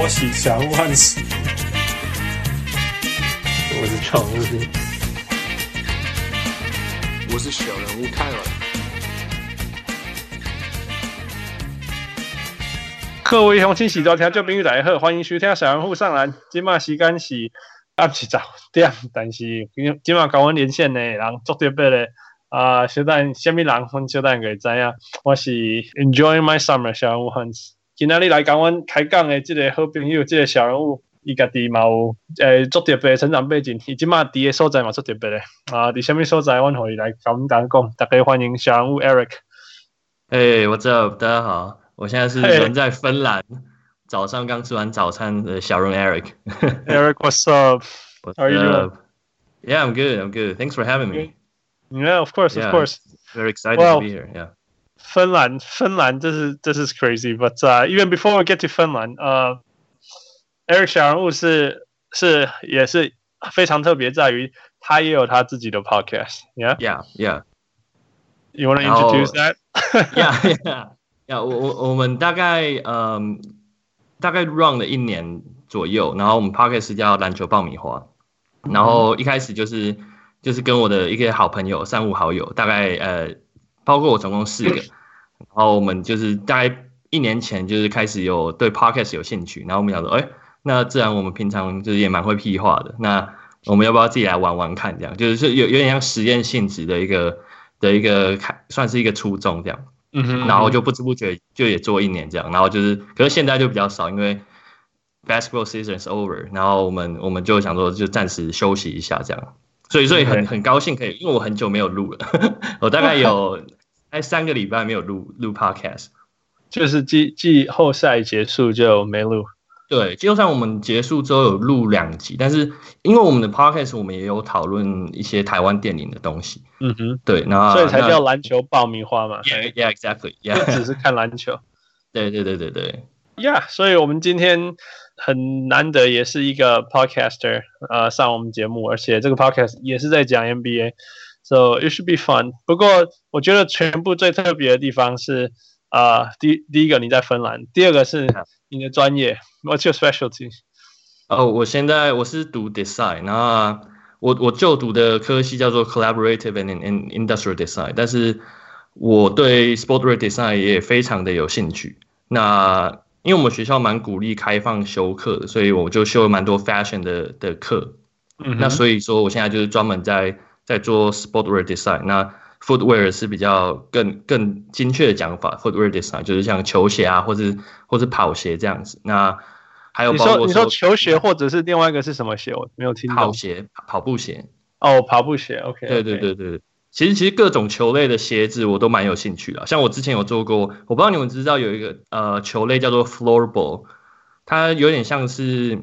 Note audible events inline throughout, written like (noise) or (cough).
我是小人物汉斯，我是常务，我是小人物泰尔。各位乡亲、喜多听众朋友大家好，欢迎收听小人物上篮。今晚时间是暗时十点，但是今今麦跟我连线的人做特别的啊，小等什么人，我小等会知影。我是 Enjoying My Summer 小人物汉斯。今仔日来讲阮开讲的这个好朋友，这个小人物，伊家己嘛有诶做特别的成长背景，伊即马伫个所在嘛做特别的啊，伫什么所在，阮可以来跟阮讲。大家欢迎小人物 Eric。诶，What's up？大家好，我现在是人在芬兰，hey. 早上刚吃完早餐的小人 Eric。Eric，What's up？How are you doing？Yeah，I'm good. I'm good. Thanks for having me. Yeah, of course, of course. Very excited to be here. Yeah. 芬兰，芬兰，这是这是 crazy，but、uh, even before we get to 芬兰，呃、uh,，Eric 小人物是是也是非常特别，在于他也有他自己的 podcast，yeah，yeah，yeah。You want to introduce that？Yeah，yeah，yeah。(laughs) 我我我们大概嗯、um, 大概 run 了一年左右，然后我们 podcast 叫篮球爆米花，然后一开始就是就是跟我的一个好朋友，三五好友，大概呃。 包括我总共四个，然后我们就是大概一年前就是开始有对 podcast 有兴趣，然后我们想说，哎，那自然我们平常就是也蛮会屁话的，那我们要不要自己来玩玩看？这样就是有有点像实验性质的一个的一个看，算是一个初衷这样。嗯哼。然后就不知不觉就也做一年这样，然后就是，可是现在就比较少，因为 basketball season is over，然后我们我们就想说就暂时休息一下这样，所以所以很很高兴可以，因为我很久没有录了，(laughs) 我大概有。哎，三个礼拜没有录录 podcast，就是季季后赛结束就没录。对，季后赛我们结束之后有录两集，但是因为我们的 podcast 我们也有讨论一些台湾电影的东西。嗯哼，对，然后所以才叫篮球爆米花嘛。Yeah, yeah, exactly. Yeah，就只是看篮球。(laughs) 对对对对对。Yeah，所以我们今天很难得，也是一个 podcaster 呃上我们节目，而且这个 podcast 也是在讲 NBA。So it should be fun。不过我觉得全部最特别的地方是，啊、uh,，第第一个你在芬兰，第二个是你的专业。What's your specialty？哦、oh,，我现在我是读 design，然后我我就读的科系叫做 collaborative and industrial design，但是我对 sportswear design 也非常的有兴趣。那因为我们学校蛮鼓励开放修课的，所以我就修了蛮多 fashion 的的课。嗯，那所以说我现在就是专门在。在做 sportswear design，那 footwear 是比较更更精确的讲法，footwear design 就是像球鞋啊，或者或者跑鞋这样子。那还有包括你说，你说球鞋，或者是另外一个是什么鞋？我没有听到。跑鞋，跑步鞋。哦，跑步鞋。OK, okay。对对对对，其实其实各种球类的鞋子我都蛮有兴趣的。像我之前有做过，我不知道你们知道有一个呃球类叫做 floorball，它有点像是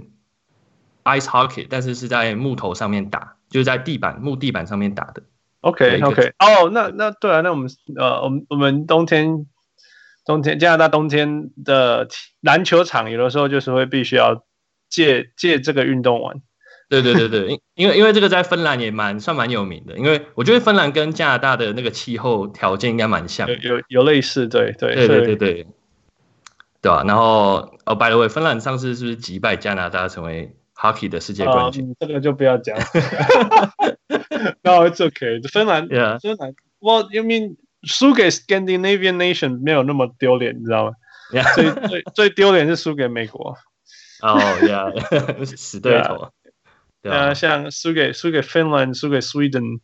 ice hockey，但是是在木头上面打。就是在地板木地板上面打的。OK OK，哦、oh,，那那对啊，那我们呃，我们我们冬天冬天加拿大冬天的篮球场，有的时候就是会必须要借借这个运动玩。对对对对，因因为因为这个在芬兰也蛮算蛮有名的，因为我觉得芬兰跟加拿大的那个气候条件应该蛮像，有有有类似，对对对对对对，对吧、啊？然后哦，by the way，芬兰上次是不是击败加拿大成为？Hockey 的世界冠军，嗯，这个就不要讲。No, it's okay. 芬兰，yeah. 芬兰，Well, you mean 输给 Scandinavian nation 没有那么丢脸，你知道吗？Yeah. 最最最丢脸是输给美国。哦、oh,，Yeah，死对头。对啊，像输给输给芬兰，输给 Sweden，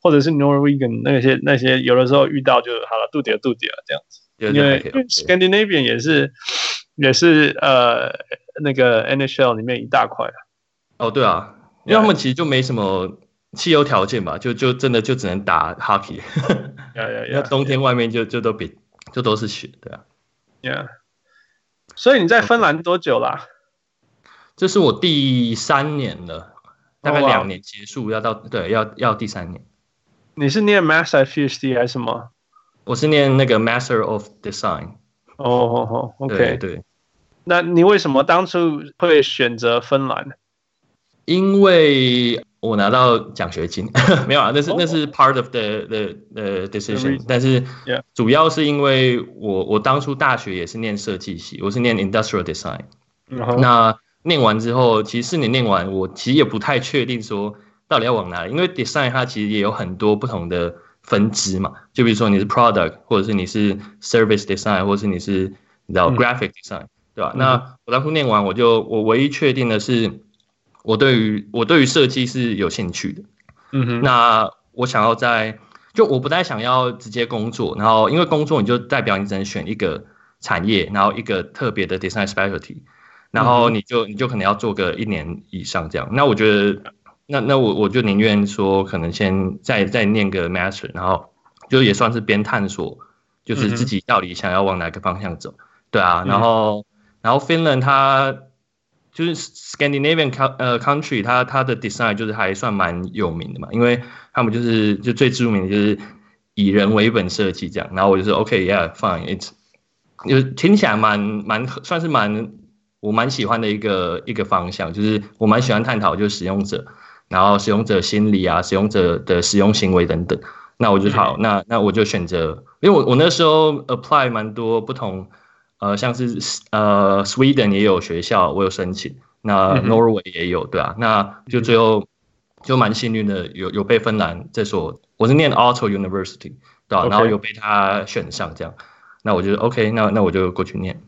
或者是 Norwegian 那些那些，有的时候遇到就好了，肚底了肚底了这样子。因为 Scandinavian 也是也是呃。那个 NHL 里面一大块哦，对啊，因为他们其实就没什么汽油条件吧，就就真的就只能打 hockey，因为冬天外面就就都比就都是雪，对啊，Yeah，所以你在芬兰多久啦？这是我第三年了，大概两年结束要到，对，要要第三年。你是念 Master PhD 还是什么？我是念那个 Master of Design。哦哦哦，OK，对。那你为什么当初会选择芬兰？因为我拿到奖学金，(laughs) 没有啊，那是、oh. 那是 part of the the the decision。但是主要是因为我我当初大学也是念设计系，我是念 industrial design。嗯、那念完之后，其实四年念完，我其实也不太确定说到底要往哪里，因为 design 它其实也有很多不同的分支嘛。就比如说你是 product，或者是你是 service design，或者是你是你知道 graphic design，、嗯、对吧？嗯、那我当初念完，我就我唯一确定的是，我对于我对于设计是有兴趣的。嗯哼。那我想要在，就我不太想要直接工作，然后因为工作你就代表你只能选一个产业，然后一个特别的 design specialty，然后你就你就可能要做个一年以上这样。那我觉得，那那我我就宁愿说，可能先再再念个 master，然后就也算是边探索，就是自己到底想要往哪个方向走。对啊，然后然后 Finland 它就是 Scandinavian 呃 country，它它的 design 就是还算蛮有名的嘛，因为他们就是就最著名的就是以人为本设计这样。然后我就说 OK，yeah，fine，it's 就听起来蛮蛮算是蛮我蛮喜欢的一个一个方向，就是我蛮喜欢探讨就是使用者，然后使用者心理啊，使用者的使用行为等等。那我就好，那那我就选择，因为我我那时候 apply 蛮多不同，呃，像是呃 Sweden 也有学校，我有申请，那 Norway 也有，对啊，那就最后就蛮幸运的，有有被芬兰这所，我是念 Aalto University，对吧？然后有被他选上这样。那我就 OK，那那我就过去念。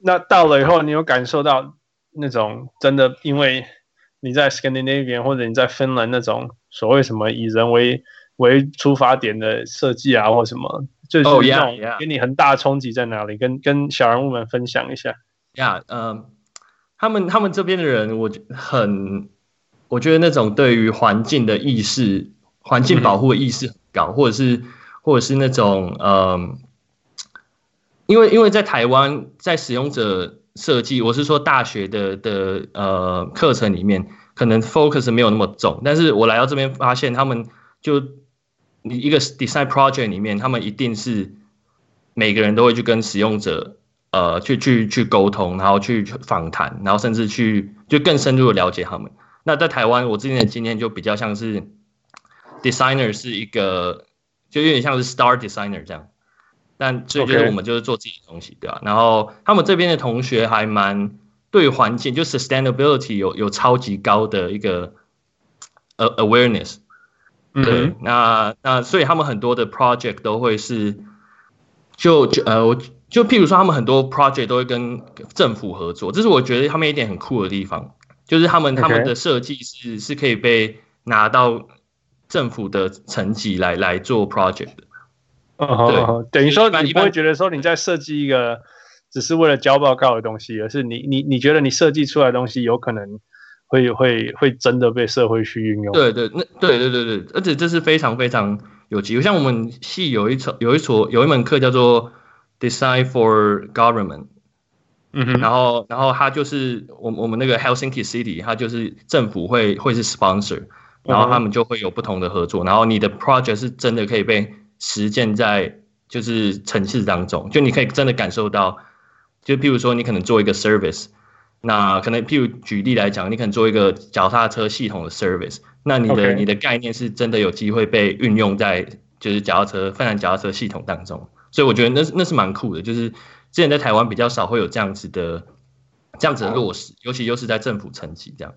那到了以后，你有感受到那种真的，因为你在 Scandinavian 或者你在芬兰那种所谓什么以人为为出发点的设计啊，或什么，就是那种给你很大冲击在哪里？跟跟小人物们分享一下。呀，嗯，他们他们这边的人，我很，我觉得那种对于环境的意识、环境保护的意识很高，嗯、或者是或者是那种嗯。因为因为在台湾，在使用者设计，我是说大学的的呃课程里面，可能 focus 没有那么重。但是我来到这边发现，他们就你一个 design project 里面，他们一定是每个人都会去跟使用者呃去去去沟通，然后去访谈，然后甚至去就更深入的了解他们。那在台湾，我之前的经验就比较像是 designer 是一个，就有点像是 star designer 这样。但所以就是我们就是做自己的东西，对吧？然后他们这边的同学还蛮对环境，就 sustainability 有有超级高的一个呃 awareness，对，那那所以他们很多的 project 都会是就就呃我就譬如说他们很多 project 都会跟政府合作，这是我觉得他们一点很酷的地方，就是他们他们的设计是是可以被拿到政府的层级来来做 project 的。哦，对，等于说你不会觉得说你在设计一个只是为了交报告的东西，而是你你你觉得你设计出来的东西有可能会会会真的被社会去运用。对对，那对对对对，而且这是非常非常有机会。像我们系有一所有一所有一门课叫做 Design for Government，嗯哼，然后然后它就是我我们那个 Helsinki City，它就是政府会会是 sponsor，然后他们就会有不同的合作，然后你的 project 是真的可以被。实践在就是城市当中，就你可以真的感受到，就譬如说你可能做一个 service，那可能譬如举例来讲，你可能做一个脚踏车系统的 service，那你的.你的概念是真的有机会被运用在就是脚踏车泛滥脚踏车系统当中，所以我觉得那那是蛮酷的，就是之前在台湾比较少会有这样子的这样子的落实，尤其又是在政府层级这样，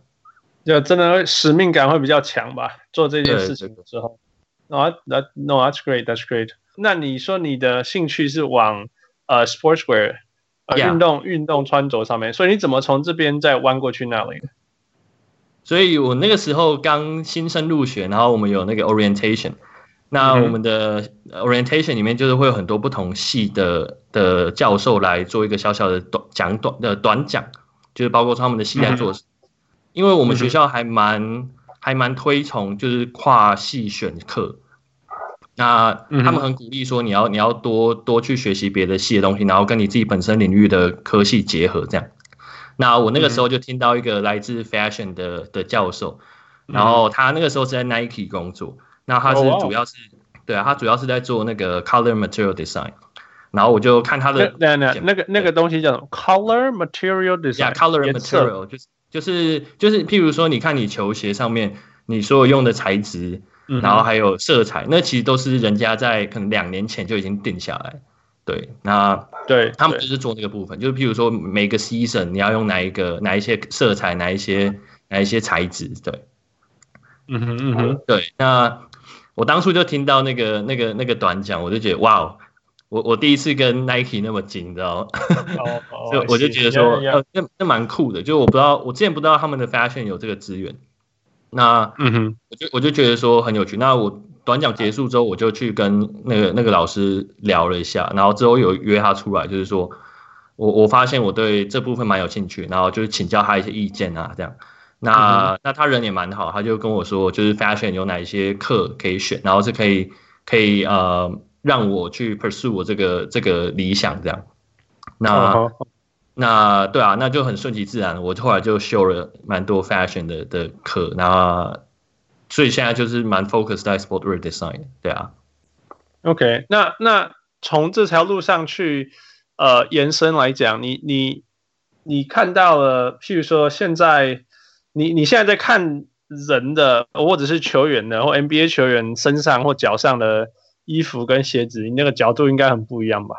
就真的使命感会比较强吧，做这件事情的时候。No, that no, that's great, that's great. 那你说你的兴趣是往呃、uh, sportswear. 运动运动穿着上面，所以你怎么从这边再弯过去那里？所以我那个时候刚新生入学，然后我们有那个 orientation，那我们的 orientation 里面就是会有很多不同系的的教授来做一个小小的短讲短的短讲，就是包括他们的系在做，嗯、因为我们学校还蛮。还蛮推崇就是跨系选课，那他们很鼓励说你要你要多多去学习别的系的东西，然后跟你自己本身领域的科系结合这样。那我那个时候就听到一个来自 fashion 的的教授，然后他那个时候是在 Nike 工作，那他是主要是对啊，他主要是在做那个 color material design，然后我就看他的那那那个那个东西叫 color material design，color material 就是。就是就是，譬如说，你看你球鞋上面你所有用的材质，然后还有色彩，那其实都是人家在可能两年前就已经定下来。对，那对他们就是做那个部分，就是譬如说每个 season 你要用哪一个哪一些色彩，哪一些哪一些材质，对，嗯哼嗯哼，对。那我当初就听到那个那个那个短讲，我就觉得哇哦，我我第一次跟 Nike 那么紧，你知道吗？哦，(laughs) 就我就觉得说，呃，那那蛮酷的，就我不知道，我之前不知道他们的 fashion 有这个资源。那嗯哼，我就我就觉得说很有趣。那我短讲结束之后，我就去跟那个那个老师聊了一下，然后之后有约他出来，就是说我我发现我对这部分蛮有兴趣，然后就是请教他一些意见啊，这样。那、嗯、那他人也蛮好，他就跟我说，就是 fashion 有哪一些课可以选，然后是可以可以呃让我去 pursue 我这个这个理想这样。那。嗯那对啊，那就很顺其自然。我后来就修了蛮多 fashion 的的课，那所以现在就是蛮 focus 在 sportswear design。对啊，OK，那那从这条路上去呃延伸来讲，你你你看到了，譬如说现在你你现在在看人的或者是球员的或 NBA 球员身上或脚上的衣服跟鞋子，你那个角度应该很不一样吧？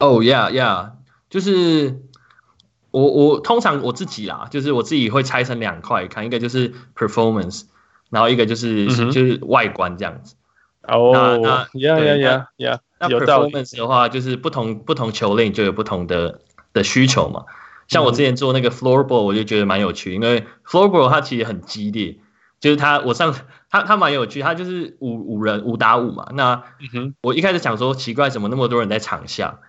哦、oh, yeah yeah。就是我我通常我自己啦，就是我自己会拆成两块看，一个就是 performance，然后一个就是、嗯、就是外观这样子。哦，那 yeah yeah yeah yeah，，那 performance 的话，就是不同不同球类就有不同的的需求嘛。像我之前做那个 floorball，我就觉得蛮有趣，因为 floorball 它其实很激烈，就是他我上他他蛮有趣，他就是五五人五打五嘛。那我一开始想说奇怪，怎么那么多人在场下？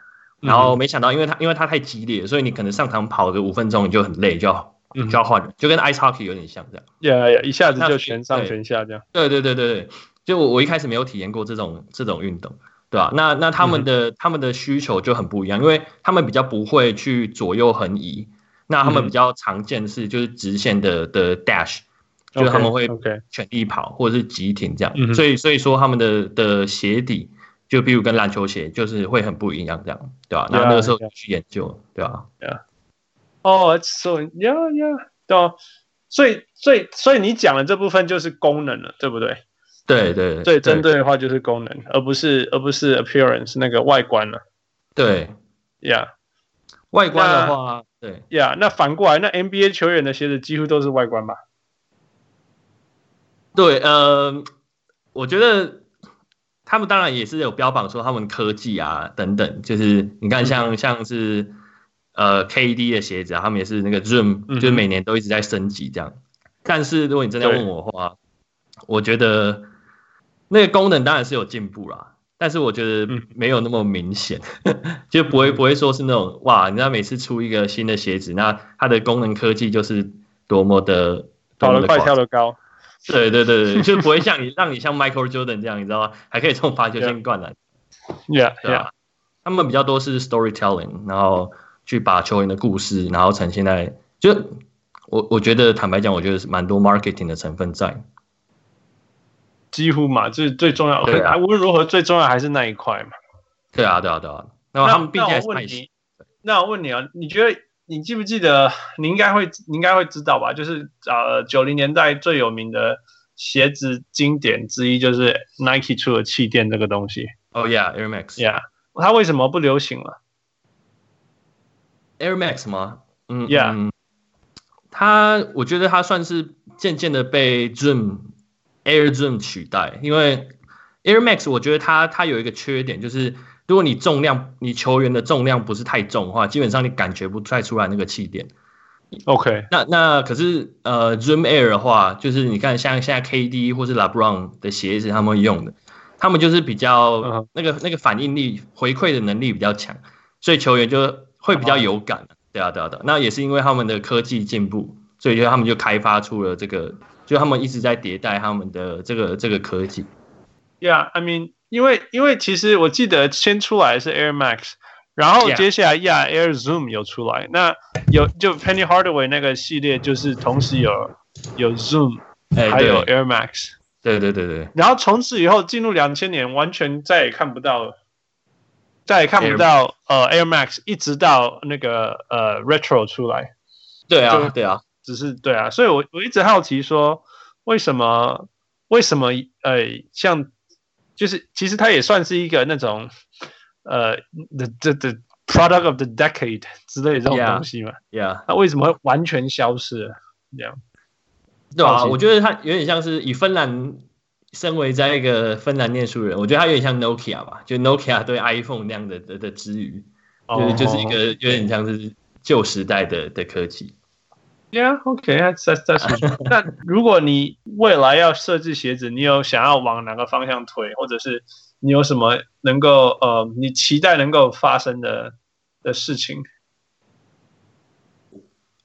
然后没想到，因为他因为他太激烈，所以你可能上场跑个五分钟你就很累，就要就要换人，就跟 ice hockey 有点像这样。Yeah, yeah, 一下子就全上全下这样。对对对对对，就我我一开始没有体验过这种这种运动，对吧？那那他们的、嗯、他们的需求就很不一样，因为他们比较不会去左右横移，那他们比较常见的是就是直线的的 dash，就是他们会全力跑或者是急停这样。所以所以说他们的的鞋底。就比如跟篮球鞋就是会很不一样，这样对吧？那那个时候去研究，对吧？对啊。哦，so yeah yeah，对啊。所以所以所以你讲的这部分就是功能了，对不对？对对。所以针对的话就是功能，而不是而不是 appearance 那个外观了。对，yeah。外观的话，对，yeah。那反过来，那 NBA 球员的鞋子几乎都是外观吧？对，呃，我觉得。他们当然也是有标榜说他们科技啊等等，就是你看像像是呃 KD 的鞋子啊，他们也是那个 Zoom，就是每年都一直在升级这样。但是如果你真的要问我的话，我觉得那个功能当然是有进步啦，但是我觉得没有那么明显，(laughs) 就不会不会说是那种哇，你知道每次出一个新的鞋子，那它的功能科技就是多么的跑得快跳得高。对对对对，(laughs) 就不会像你让你像 Michael Jordan 这样，你知道吗？还可以从罚球线灌篮。Yeah, yeah. 他们比较多是 storytelling，然后去把球员的故事，然后呈现在就我我觉得坦白讲，我觉得是蛮多 marketing 的成分在。几乎嘛，最最重要，对啊，无论如何最重要还是那一块嘛。对啊，对啊，对啊。那他们毕竟还。那我问你啊，你觉得？你记不记得？你应该会，你应该会知道吧？就是呃，九零年代最有名的鞋子经典之一，就是 Nike 出的气垫这个东西。Oh yeah, Air Max. Yeah，它为什么不流行了？Air Max 吗？嗯，Yeah，嗯，它我觉得它算是渐渐的被 Zoom Air Zoom 取代，因为 Air Max 我觉得它它有一个缺点就是。如果你重量，你球员的重量不是太重的话，基本上你感觉不太出来那个气垫。OK，那那可是呃，Zoom Air 的话，就是你看像现在 KD 或是 LeBron 的鞋子，他们用的，他们就是比较、uh -huh. 那个那个反应力、回馈的能力比较强，所以球员就会比较有感。Uh -huh. 对啊，对啊，对啊。那也是因为他们的科技进步，所以就他们就开发出了这个，就他们一直在迭代他们的这个这个科技。Yeah，I mean. 因为因为其实我记得先出来是 Air Max，然后接下来呀、yeah. yeah, Air Zoom 有出来，那有就 Penny Hardaway 那个系列就是同时有有 Zoom，还有 Air Max，对对对对。然后从此以后进入两千年，完全再也看不到，再也看不到 Air 呃 Air Max，一直到那个呃 Retro 出来。对啊对啊，只是对啊，所以我我一直好奇说，为什么为什么呃像。就是其实它也算是一个那种呃，the the the product of the decade 之类的这种东西嘛。Yeah，那为什么会完全消失了？这样，对啊，我觉得它有点像是以芬兰身为在一个芬兰念书人，我觉得它有点像 Nokia 吧，就 Nokia 对 iPhone 那样的的的之余，就是就是一个有点像是旧时代的的科技。Yeah，OK，that's that's 那如果你未来要设计鞋子，你有想要往哪个方向推，或者是你有什么能够呃，你期待能够发生的的事情？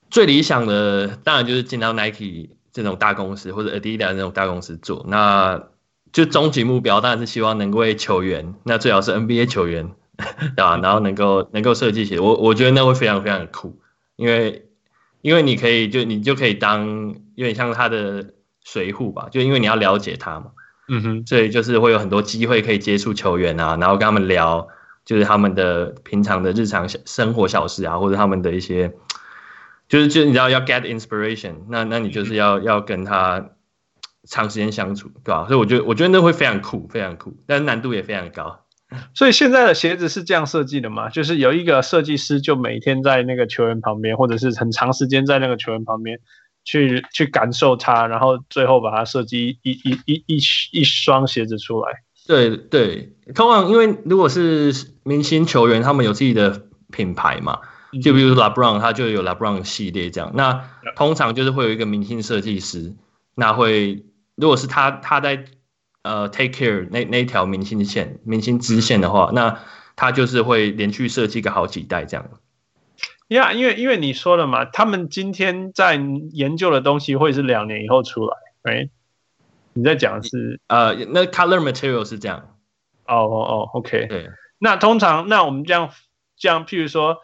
最理想的当然就是进到 Nike 这种大公司，或者 Adidas 这种大公司做。那就终极目标当然是希望能够为球员，那最好是 NBA 球员，对吧？然后能够能够设计鞋，我我觉得那会非常非常的酷，因为。因为你可以就你就可以当有点像他的随扈吧，就因为你要了解他嘛，嗯哼，所以就是会有很多机会可以接触球员啊，然后跟他们聊，就是他们的平常的日常生活小事啊，或者他们的一些，就是就你知道要 get inspiration，那那你就是要要跟他长时间相处，对吧？所以我觉得我觉得那会非常酷，非常酷，但是难度也非常高。(laughs) 所以现在的鞋子是这样设计的吗？就是有一个设计师，就每天在那个球员旁边，或者是很长时间在那个球员旁边去去感受它，然后最后把它设计一一一一一双鞋子出来。对对，通常因为如果是明星球员，他们有自己的品牌嘛，就比如说 LeBron，他就有 LeBron 系列这样。那通常就是会有一个明星设计师，那会如果是他他在。呃，take care 那那条明星线、明星支线的话，那他就是会连续设计个好几代这样。呀、yeah，因为因为你说了嘛，他们今天在研究的东西会是两年以后出来，哎，你在讲的是呃，那 color material 是这样。哦哦哦，OK。对。那通常，那我们这样这样，譬如说，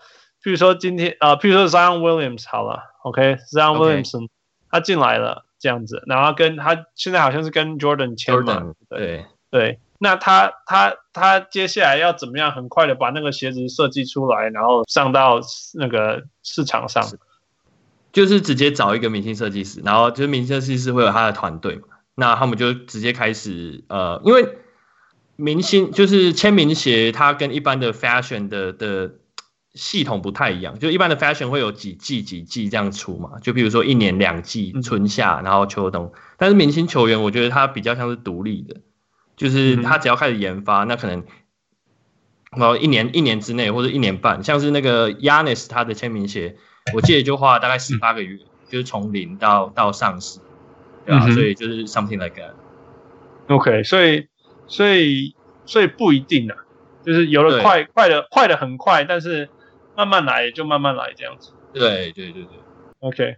譬如说今天呃，譬如说 Zion Williams 好了，OK，Zion Williamson、okay. 他进来了。这样子，然后跟他现在好像是跟 Jordan 签嘛对，对。那他他他接下来要怎么样很快的把那个鞋子设计出来，然后上到那个市场上？就是直接找一个明星设计师，然后就是明星设计师会有他的团队嘛，那他们就直接开始呃，因为明星就是签名鞋，它跟一般的 fashion 的的。系统不太一样，就一般的 fashion 会有几季几季这样出嘛，就比如说一年两季，春夏然后秋冬。但是明星球员，我觉得他比较像是独立的，就是他只要开始研发，那可能然后一年一年之内或者一年半，像是那个 Giannis 他的签名鞋，我记得就花了大概十八个月，就是从零到到上市，对吧？所以就是 something like that。OK，所以所以所以不一定啊，就是有的快快的快的很快，但是。慢慢来，就慢慢来这样子。对对对对，OK。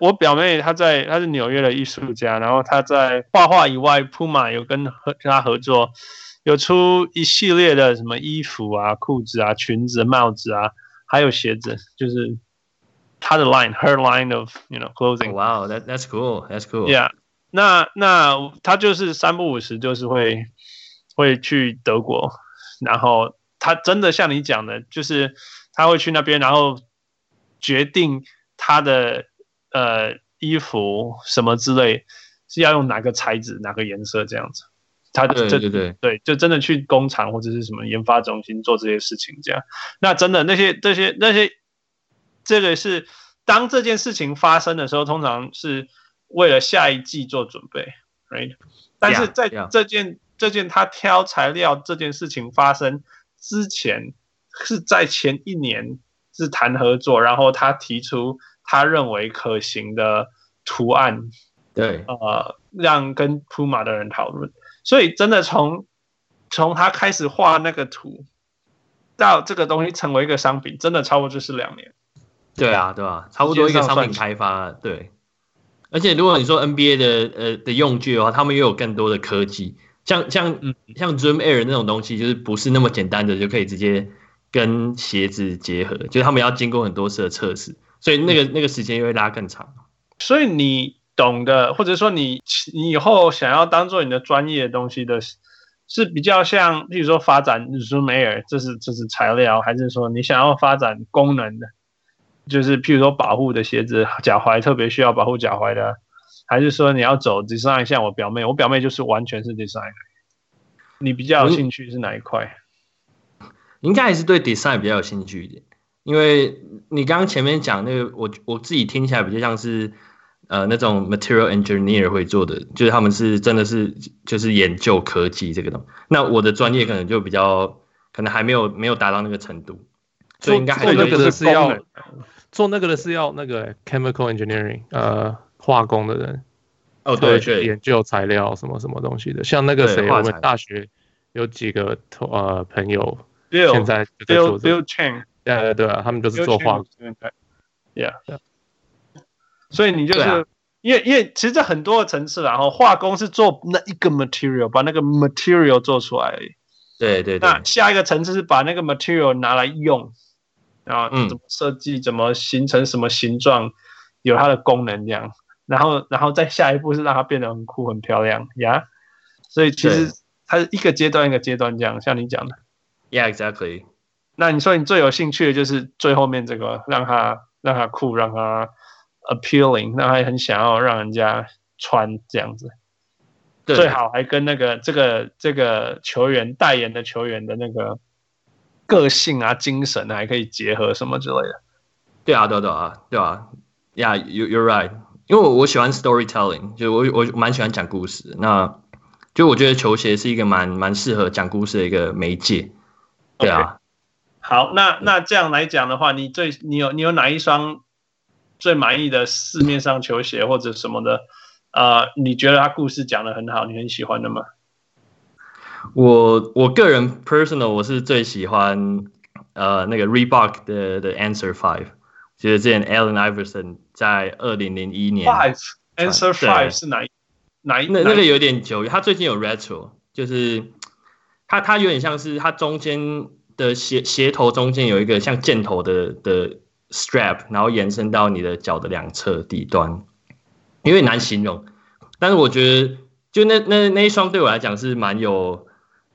我表妹她在，她是纽约的艺术家，然后她在画画以外，Puma 有跟和跟她合作，有出一系列的什么衣服啊、裤子啊、裙子、帽子啊，还有鞋子，就是她的 line，her line of you know clothing。Wow，that that's cool，that's cool。Yeah，那那她就是三不五时就是会会去德国，然后她真的像你讲的，就是。他会去那边，然后决定他的呃衣服什么之类是要用哪个材质、哪个颜色这样子。他对对对对，就真的去工厂或者是什么研发中心做这些事情这样。那真的那些这些那些，这个是当这件事情发生的时候，通常是为了下一季做准备，right？但是在这件 yeah, yeah. 这件他挑材料这件事情发生之前。是在前一年是谈合作，然后他提出他认为可行的图案，对，呃，让跟 Puma 的人讨论。所以真的从从他开始画那个图，到这个东西成为一个商品，真的差不多就是两年。对啊，对啊？差不多一个商品开发，对。而且如果你说 NBA 的呃的用具的话，他们又有更多的科技，像像嗯像 Zoom Air 那种东西，就是不是那么简单的就可以直接。跟鞋子结合，就是他们要经过很多次的测试，所以那个那个时间又会拉更长。所以你懂的，或者说你你以后想要当做你的专业的东西的，是比较像，例如说发展 Zoom Air，这是这是材料，还是说你想要发展功能的，就是譬如说保护的鞋子，脚踝特别需要保护脚踝的，还是说你要走 design，像我表妹，我表妹就是完全是 design。你比较有兴趣是哪一块？应该还是对 design 比较有兴趣一点，因为你刚刚前面讲那个，我我自己听起来比较像是呃那种 material engineer 会做的，就是他们是真的是就是研究科技这个东西。那我的专业可能就比较可能还没有没有达到那个程度，所以应该还做那个的是要做那个的是要那个 chemical engineering 呃化工的人。哦，对，对，研究材料什么什么东西的，像那个谁，我们大学有几个呃朋友，现在就在做这个。对对对啊，他们就是做化工。Yeah，所以你就是因为因为其实这很多的层次，然后化工是做那一个 material，把那个 material 做出来而已。对对对。那下一个层次是把那个 material 拿来用，然后怎么设计，怎么形成什么形状，有它的功能这样。然后，然后再下一步是让它变得很酷、很漂亮呀。Yeah? 所以其实它是一个阶段一个阶段这样，像你讲的。Yeah, exactly. 那你说你最有兴趣的就是最后面这个，让它让它酷，让它 appealing，让它很想要让人家穿这样子。对。最好还跟那个这个这个球员代言的球员的那个个性啊、精神啊，还可以结合什么之类的。对啊，对啊，对啊，对啊。Yeah, you you're right. 因为我我喜欢 storytelling，就我我蛮喜欢讲故事。那就我觉得球鞋是一个蛮蛮适合讲故事的一个媒介。对啊。Okay. 好，那那这样来讲的话，你最你有你有哪一双最满意的市面上球鞋或者什么的？呃，你觉得他故事讲的很好，你很喜欢的吗？我我个人 personal 我是最喜欢呃那个 Reebok 的的 Answer Five。就是之前 Allen Iverson 在二零零一年 Five Answer Five 是哪一哪一那那个有点久，他最近有 Retro，就是他他有点像是它中间的鞋鞋头中间有一个像箭头的的 strap，然后延伸到你的脚的两侧底端，有点难形容。但是我觉得就那那那一双对我来讲是蛮有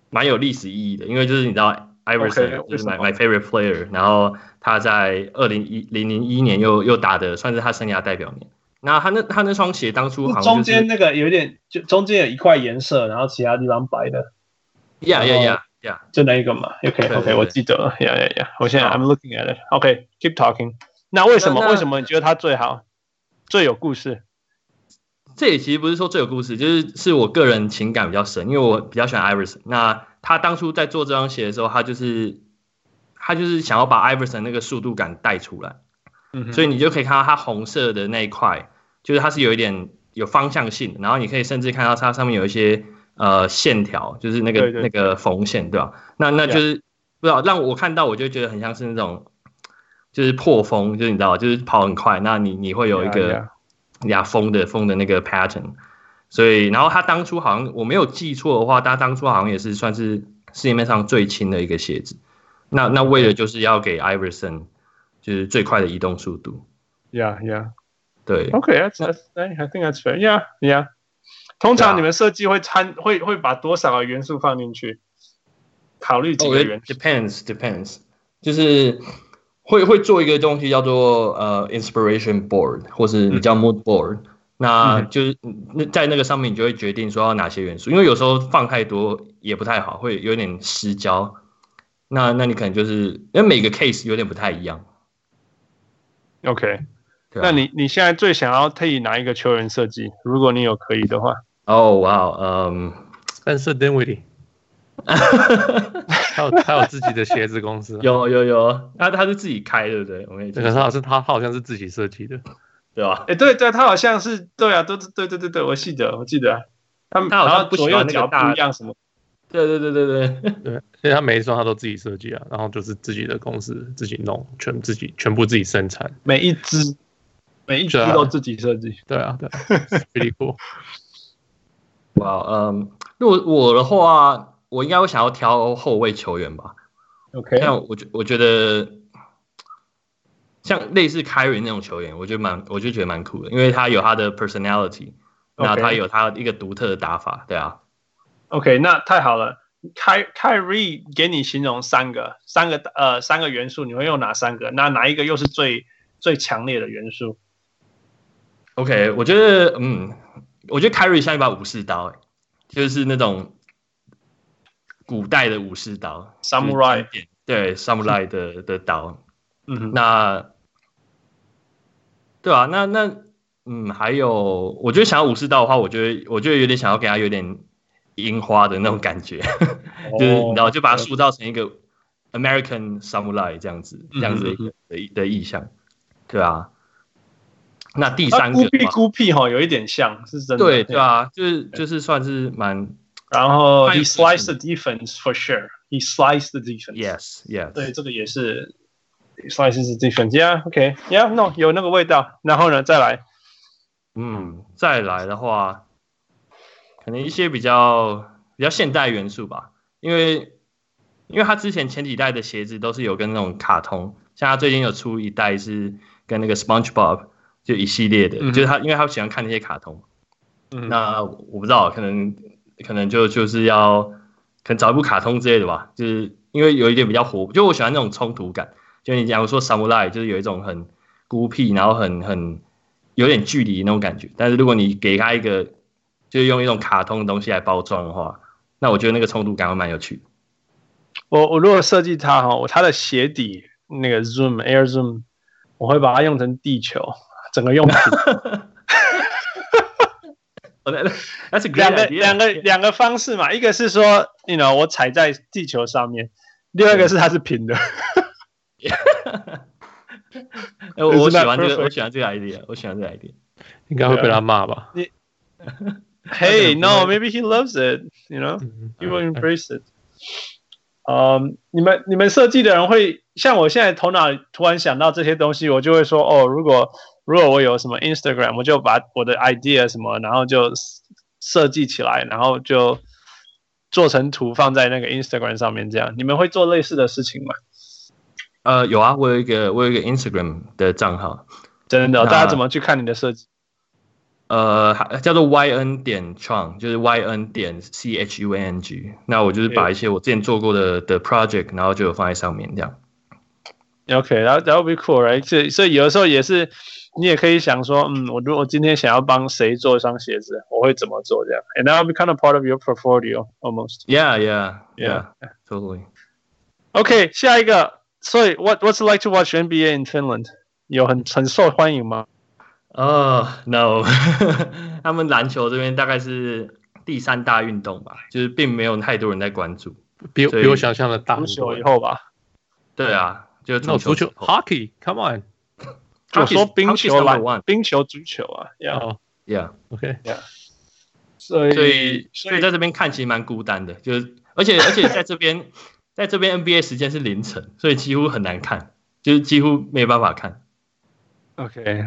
蛮有历史意义的，因为就是你知道。Iverson 就是 my my favorite player，然后他在二零一零零一年又又打的算是他生涯代表年。那他那他那双鞋当初好像、就是、中间那个有点就中间有一块颜色，然后其他地方白的。Yeah yeah yeah yeah，就那一个嘛。OK OK，我记得了。Yeah yeah yeah，我现在 I'm looking at it。OK，keep talking。那为什么为什么你觉得它最好最有故事？这也其实不是说最有故事，就是是我个人情感比较深，因为我比较喜欢 Iverson。那他当初在做这双鞋的时候，他就是他就是想要把 Iverson 那个速度感带出来，嗯，所以你就可以看到它红色的那一块，就是它是有一点有方向性的，然后你可以甚至看到它上面有一些呃线条，就是那个那个缝线，对吧？那那就是.不知道让我看到，我就觉得很像是那种就是破风，就是你知道，就是跑很快，那你你会有一个呀风的风的那个 pattern。所以，然后他当初好像我没有记错的话，他当初好像也是算是市面上最轻的一个鞋子。那那为了就是要给 Iverson 就是最快的移动速度。Yeah, yeah. 对。Okay, that's I think that's fair. Yeah, yeah. 通常你们设计会参会会把多少个元素放进去？考虑几个元素？Depends, depends. 就是会会做一个东西叫做呃 inspiration board，或是你叫 mood board。那就是那在那个上面，你就会决定说要哪些元素，因为有时候放太多也不太好，会有点失焦。那那你可能就是因为每个 case 有点不太一样。OK，那你你现在最想要替哪一个球员设计？如果你有可以的话。哦，哇，嗯，Spencer Dinwiddie，(laughs) 他有他有自己的鞋子公司，有有有，他他是自己开，对不对？我跟你讲，可是他好像是自己设计的。对吧？哎，对对，他好像是对啊，都对对对对，我记得我记得，他们他好像不喜欢那个大不一样什么？对对对对对对，所以 (laughs) 他每一双他都自己设计啊，然后就是自己的公司自己弄，全自己全部自己生产，每一只每一只都自己设计。对啊，对啊，(laughs) pretty cool。哇，嗯，如果我的话，我应该会想要挑后卫球员吧。OK，那我觉我觉得。像类似 Kyrie 那种球员，我觉得蛮，我就觉得蛮酷的，因为他有他的 personality，那.他有他一个独特的打法，对啊。OK，那太好了。Ky Kyrie 给你形容三个，三个呃三个元素，你会用哪三个？那哪一个又是最最强烈的元素？OK，我觉得，嗯，我觉得 Kyrie 像一把武士刀，就是那种古代的武士刀，Samurai。对，Samurai 的的刀。嗯，那，对啊，那那嗯，还有，我觉得想要武士刀的话，我觉得我觉得有点想要给他有点樱花的那种感觉，(laughs) 就是然后就把它塑造成一个 American Samurai 这样子，这样子的的意象，对啊。那第三个孤僻孤僻哈，有一点像是真的。对对啊，就是就是算是蛮。然后 he sliced the defense for sure. He sliced the defense. Yes, yes. 对，这个也是 sliced the defense. Yeah, OK. Yeah, no，有那个味道。然后呢，再来，嗯，再来的话，可能一些比较比较现代元素吧，因为因为他之前前几代的鞋子都是有跟那种卡通，像他最近有出一代是跟那个 SpongeBob。就一系列的，嗯、就是他，因为他喜欢看那些卡通。嗯，那我不知道，可能可能就就是要，可能找一部卡通之类的吧。就是因为有一点比较活，就我喜欢那种冲突感。就你假如说 Samurai，就是有一种很孤僻，然后很很有点距离那种感觉。但是如果你给他一个，就是用一种卡通的东西来包装的话，那我觉得那个冲突感会蛮有趣的。我我如果设计它哈，它的鞋底那个 Zoom Air Zoom，我会把它用成地球。整个用品，(laughs) 那是 (laughs) 两个两个两个方式嘛，一个是说，you know，我踩在地球上面，另外一个是它是平的。(laughs) 我我喜欢这个，我喜欢这个 idea，我喜欢这个 idea，应该会被他骂吧？你，Hey no，maybe he loves it，you know，he will embrace it。嗯，你们你们设计的人会像我现在头脑突然想到这些东西，我就会说，哦，如果。如果我有什么 Instagram，我就把我的 idea 什么，然后就设计起来，然后就做成图放在那个 Instagram 上面。这样，你们会做类似的事情吗？呃，有啊，我有一个我有一个 Instagram 的账号，真的，大家怎么去看你的设计？呃，叫做 YN 点创，就是 YN 点 C H U N G。那我就是把一些我之前做过的的 project，然后就有放在上面这样。OK，that that would be cool，right？所以所以有的时候也是。你也可以想说，嗯，我如果今天想要帮谁做一双鞋子，我会怎么做这样？And that will be kind of part of your portfolio almost. Yeah, yeah, yeah, totally. OK，下一个，所以 what what's it like to watch NBA in Finland？有很很受欢迎吗？哦、uh,，No，他们篮球这边大概是第三大运动吧，就是并没有太多人在关注，比比我想象的大很多。足球以后吧？对啊，就足球，足球，Hockey，Come on。就说冰球、篮、冰球、足球啊，Yeah，Yeah，OK，Yeah，所以所以所以在这边看其实蛮孤单的，就是而且 (laughs) 而且在这边在这边 NBA 时间是凌晨，所以几乎很难看，就是几乎没办法看。OK，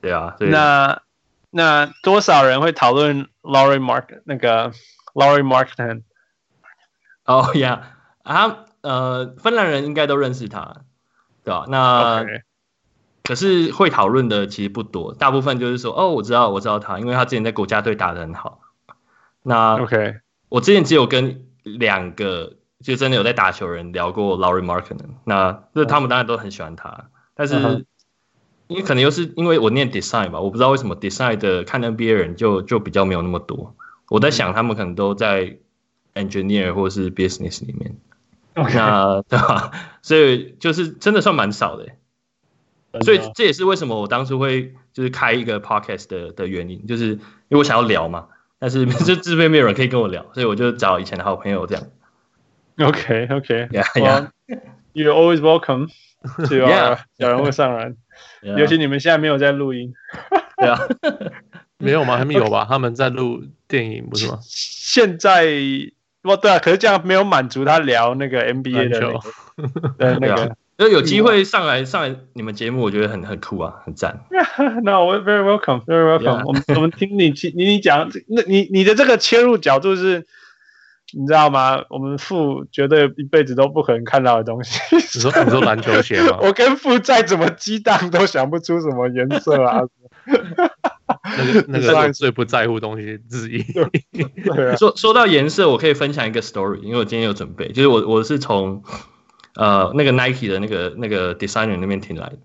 对啊，那那多少人会讨论 Lauri Mark 那个 Lauri Markkanen？哦，Yeah，啊，呃，芬兰人应该都认识他，对吧？那。Okay. 可是会讨论的其实不多，大部分就是说，哦，我知道，我知道他，因为他之前在国家队打得很好。那 OK，我之前只有跟两个就真的有在打球人聊过 Lauri Markkanen，那那他们当然都很喜欢他，但是因为可能又是因为我念 design 吧，我不知道为什么 design 的看 NBA 人就就比较没有那么多。我在想他们可能都在 engineer 或是 business 里面.那对吧？所以就是真的算蛮少的。所以这也是为什么我当初会就是开一个 podcast 的的原因，就是因为我想要聊嘛，但是 (laughs) 就这边没有人可以跟我聊，所以我就找以前的好朋友这样。OK OK，Yeah Yeah，You're always welcome to our 小人物上篮，尤其你们现在没有在录音，对啊，(laughs) 没有吗？他们有吧？他们在录电影不是吗？现在，哇，对啊，可是这样没有满足他聊那个 NBA 的球，对那个。就有机会上来上来你们节目，我觉得很很酷啊，很赞。(laughs) No, we're very welcome, very welcome. 我们我们听你 (laughs) 你你讲，那你你的这个切入角度是，你知道吗？我们父绝对一辈子都不可能看到的东西。(laughs) 你说你说篮球鞋吗？我跟父再怎么激荡都想不出什么颜色啊。那个那个是最不在乎东西之一。说说到颜色，我可以分享一个 story，因为我今天有准备，就是我我是从。呃，那个 Nike 的那个那个 designer 那边听来的，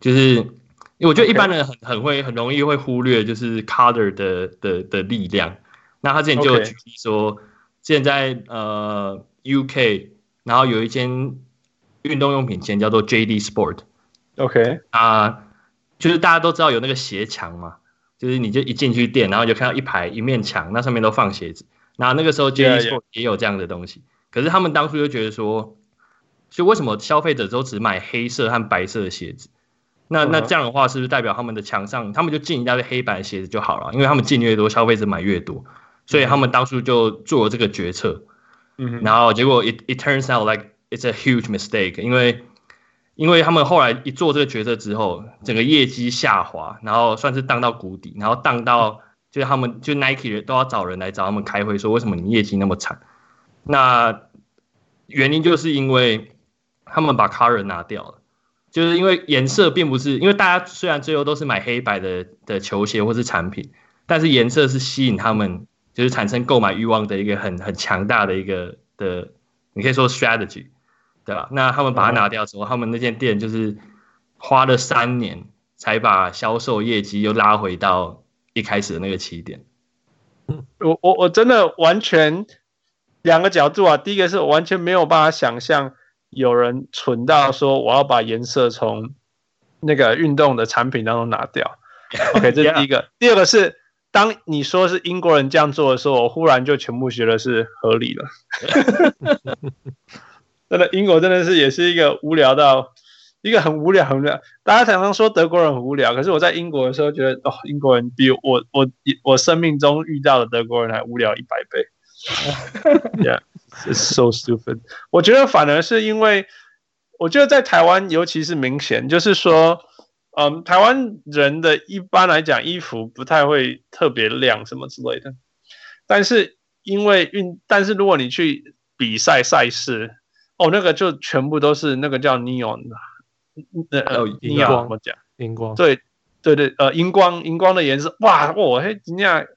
就是因为我觉得一般人很很会很容易会忽略，就是 color 的的的力量。那他之前就举例说，现在呃 UK，然后有一间运动用品店叫做 JD Sport。OK 啊，就是大家都知道有那个鞋墙嘛，就是你就一进去店，然后就看到一排一面墙，那上面都放鞋子。那那个时候 JD Sport 也有这样的东西，yeah, yeah. 可是他们当初就觉得说，就为什么消费者都只买黑色和白色的鞋子？那那这样的话，是不是代表他们的墙上，他们就进一大堆黑白的鞋子就好了？因为他们进越多，消费者买越多，所以他们当初就做了这个决策。嗯，然后结果 it it turns out like it's a huge mistake，因为因为他们后来一做这个决策之后，整个业绩下滑，然后算是荡到谷底，然后荡到就是他们就 Nike 都要找人来找他们开会，说为什么你业绩那么惨？那原因就是因为他们把 color 拿掉了。就是因为颜色并不是，因为大家虽然最后都是买黑白的的球鞋或是产品，但是颜色是吸引他们，就是产生购买欲望的一个很很强大的一个的，你可以说 strategy，对吧？那他们把它拿掉之后，他们那间店就是花了三年才把销售业绩又拉回到一开始的那个起点。我我我真的完全两个角度啊，第一个是完全没有办法想象。有人蠢到说我要把颜色从那个运动的产品当中拿掉。(laughs) OK，这是第一个。第二个是，当你说是英国人这样做的时候，我忽然就全部觉得是合理了。(laughs) 真的，英国真的是也是一个无聊到一个很无聊很无聊。大家常常说德国人很无聊，可是我在英国的时候觉得，哦，英国人比我我我生命中遇到的德国人还无聊一百倍。(laughs) Yeah。It's so stupid。我觉得反而是因为，我觉得在台湾尤其是明显，就是说，嗯，台湾人的一般来讲衣服不太会特别亮什么之类的。但是因为运，但是如果你去比赛赛事，哦，那个就全部都是那个叫 neon 的，呃呃，荧光，怎么讲？荧光。对对对，呃，荧光荧光的颜色，哇，我嘿，今天。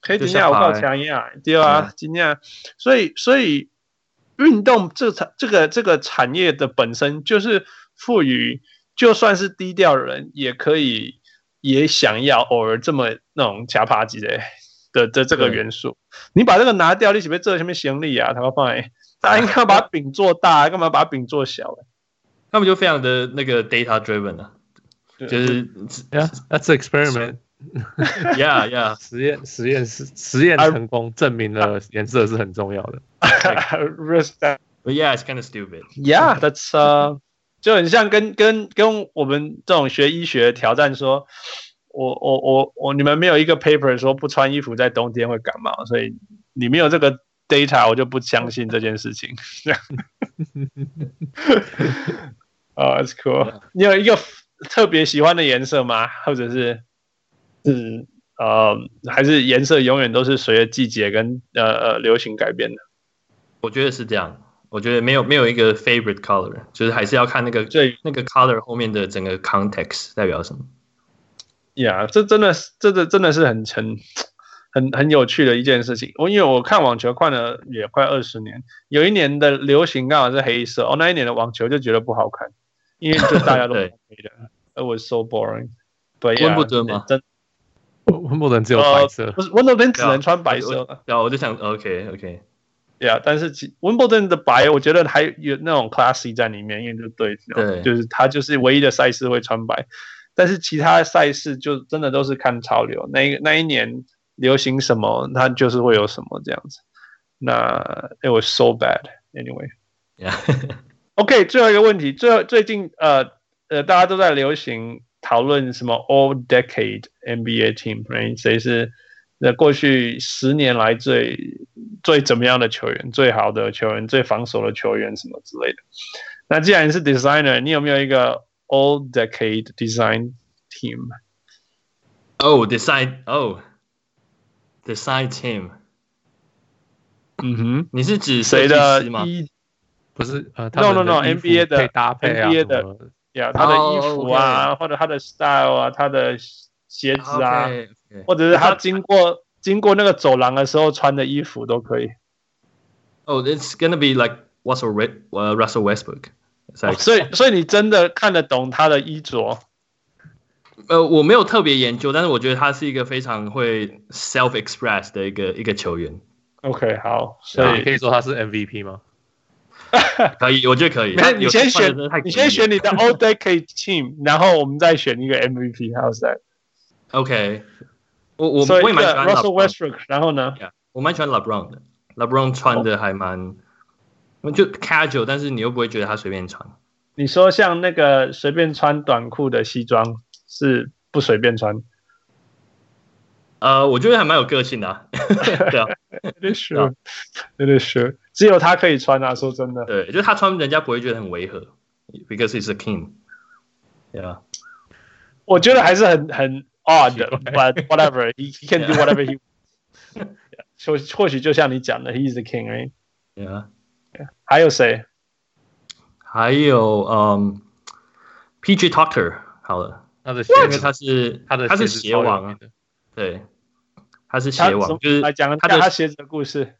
可以，今天我告诉你啊，对啊，今天，所以，所以运动这产这个这个产业的本身就是赋予，就算是低调的人也可以，也想要偶尔这么那种假趴级的的的这个元素。你把这个拿掉，你岂不这什么行李啊？他会放哎，大家应该要把饼做大，干嘛把饼做小？他们就非常的那个 data driven 啊，就是 yeah，that's experiment。(laughs) Yeah, yeah，实验实验室实验成功，证明了颜色是很重要的。(laughs) But yeah, it's kind of stupid. Yeah, that's uh，就很像跟跟跟我们这种学医学挑战说，我我我我你们没有一个 paper 说不穿衣服在冬天会感冒，所以你没有这个 data，我就不相信这件事情。这样。(laughs) Oh, that's cool. 你有一个特别喜欢的颜色吗？或者是？是呃，还是颜色永远都是随着季节跟呃呃流行改变的。我觉得是这样，我觉得没有没有一个 favorite color，就是还是要看那个最那个 color 后面的整个 context 代表什么。呀，这真的是这个真的是很很很很有趣的一件事情。我因为我看网球看了也快二十年，有一年的流行刚好是黑色，哦，那一年的网球就觉得不好看，因为就大家都 (laughs) 黑的，It was so boring。对，温不顿吗？真。温布顿只有白色，呃、不是温布顿只能穿白色。然后我就想，OK OK，对啊，但是温布顿的白，我觉得还有那种 classy 在里面，因为就对，对，就是他就是唯一的赛事会穿白，但是其他赛事就真的都是看潮流，那一那一年流行什么，它就是会有什么这样子。那 it was so bad anyway。Yeah. OK，最后一个问题，最最近呃呃大家都在流行。讨论什么 All Decade NBA Team，right？谁是那过去十年来最最怎么样的球员，最好的球员，最防守的球员，什么之类的？那既然是 Designer，你有没有一个 All Decade Design Team？Oh，Design，Oh，Design Team。嗯哼，你是指谁的一？不是呃，No No No，NBA 的搭配啊，NBA 的。呀，他的衣服啊，或者他的 style 啊，他的鞋子啊，或者是他经过经过那个走廊的时候穿的衣服都可以。Oh, it's gonna be like Russell Russell Westbrook。所以，所以你真的看得懂他的衣着？呃，我没有特别研究，但是我觉得他是一个非常会 self express 的一个一个球员。OK，好，所以可以说他是 MVP 吗？(laughs) 可以，我觉得可以。你先选，你先选你的 (laughs) All Decade Team，然后我们再选一个 MVP。How's that? OK，我我我也蛮喜欢 Russell Westbrook。然后呢？我蛮喜欢 LeBron 的。LeBron 穿的还蛮，就 casual，但是你又不会觉得他随便穿。你说像那个随便穿短裤的西装是不随便穿？呃，我觉得还蛮有个性的、啊。(laughs) 对啊，It is true, it is true。只有他可以穿啊，说真的。对，就是他穿，人家不会觉得很违和，because he's a king。yeah，我觉得还是很很 odd，but whatever he he can do whatever he。或或许就像你讲的，he is the king，right？Yeah。还有谁？还有嗯，PG Tucker。好了，他的因为他是他的他是鞋王啊。对，他是鞋王，就是来讲他的他鞋子的故事。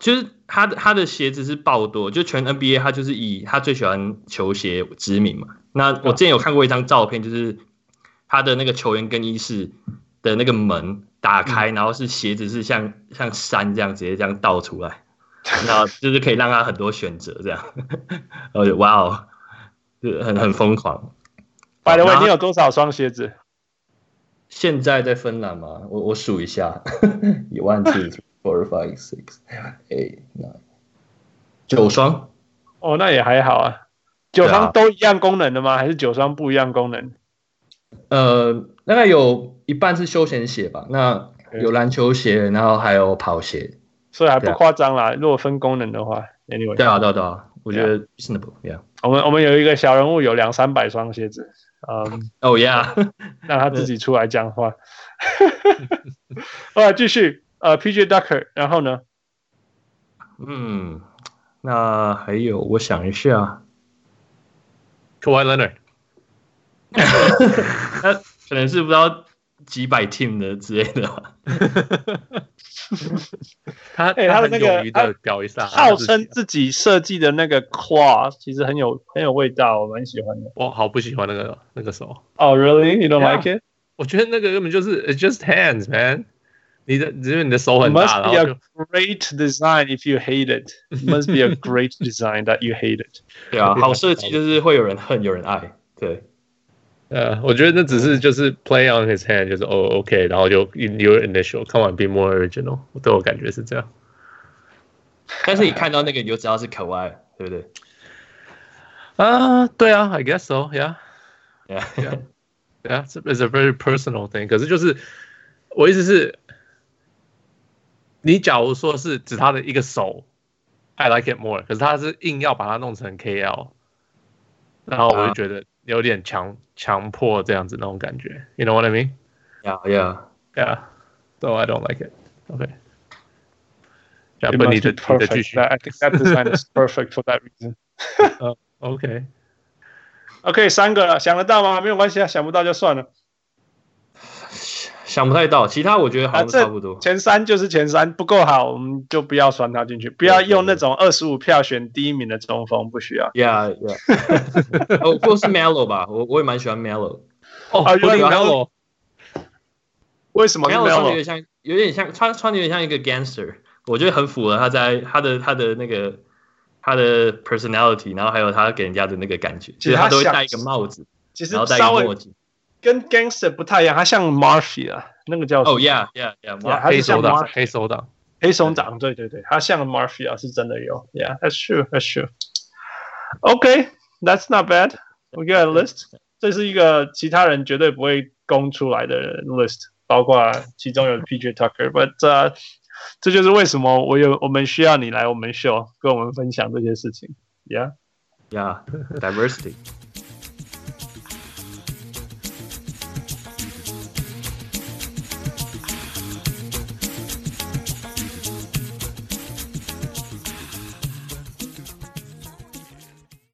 就是他的他的鞋子是爆多，就全 NBA 他就是以他最喜欢球鞋知名嘛。那我之前有看过一张照片，就是他的那个球员更衣室的那个门打开，然后是鞋子是像像山这样直接这样倒出来，然后就是可以让他很多选择这样。(laughs) 呃，哇哦，就很很疯狂。By the way，你有多少双鞋子？现在在芬兰吗？我我数一下，(laughs) 一 two three four five six eight nine 九双。哦，那也还好啊。九双都一样功能的吗？还是九双不一样功能？呃，大概有一半是休闲鞋吧。那有篮球鞋，然后还有跑鞋，所以还不夸张啦。如果分功能的话，Anyway，对啊，对啊，对啊，我觉得 reasonable，yeah。我们我们有一个小人物有两三百双鞋子。嗯，(laughs) 哦呀，(laughs) 让他自己出来讲话。(laughs) 好，继续。呃，PJ Ducker，然后呢？嗯，那还有，我想一下，Kawhi Leonard，(laughs) 他可能是不知道几百 team 的之类的。(laughs) 他哎，他的那个表一下，号称自己设计的那个 claw 其实很有很有味道，我蛮喜欢的。我好不喜欢那个那个手。哦，really? You don't like it? 我觉得那个根本就是 it's just hands, man。你的只是你的手很大。Must be a great design if you hate it. Must be a great (laughs) design that you hate it. 对啊，好设计就是会有人恨，有人爱。对。呃，我觉得那只是就是 play on his hand，就是哦，OK，然后就 your initial，come on，be more original，对我感觉是这样。但是你看到那个，你就知道是可爱，对不对？啊，对啊，I guess so，yeah，yeah，yeah，it's a very personal thing。可是就是我意思是， 你假如说是指他的一个手，I like it more，可是他是硬要把它弄成 KL，然后我就觉得。有点强强迫这样子那种感觉，You know what I mean? Yeah, yeah, yeah. So I don't like it. Okay. Yeah, but 你的你的继续。I think that design is perfect for that reason. Okay. OK，三个了，想得到吗？没有关系啊，想不到就算了。想不太到，其他我觉得好像差不多。前三就是前三，不够好，我们就不要算他进去。不要用那种二十五票选第一名的中锋，不需要。Yeah, yeah. (laughs) 哦，或是 Melo 吧，我我也蛮喜欢 Melo。哦，有点 Melo。为什么 Melo 有点像，有点像穿穿的有点像一个 gangster，我觉得很符合他在他的他的那个他的 personality，然后还有他给人家的那个感觉，其实他都会戴一个帽子，其实然后戴一个墨镜。跟 gangster 不太一样，他像 mafia，那个叫哦、oh,，yeah yeah yeah，黑手党，黑手党，黑手党，对对对，他像 mafia 是真的有，yeah，that's true，that's true。OK，that's not bad，we get a list，这是一个其他人绝对不会公出来的 list，包括其中有 PJ Tucker，but、uh, 这就是为什么我有我们需要你来我们 show 跟我们分享这些事情，yeah yeah，diversity。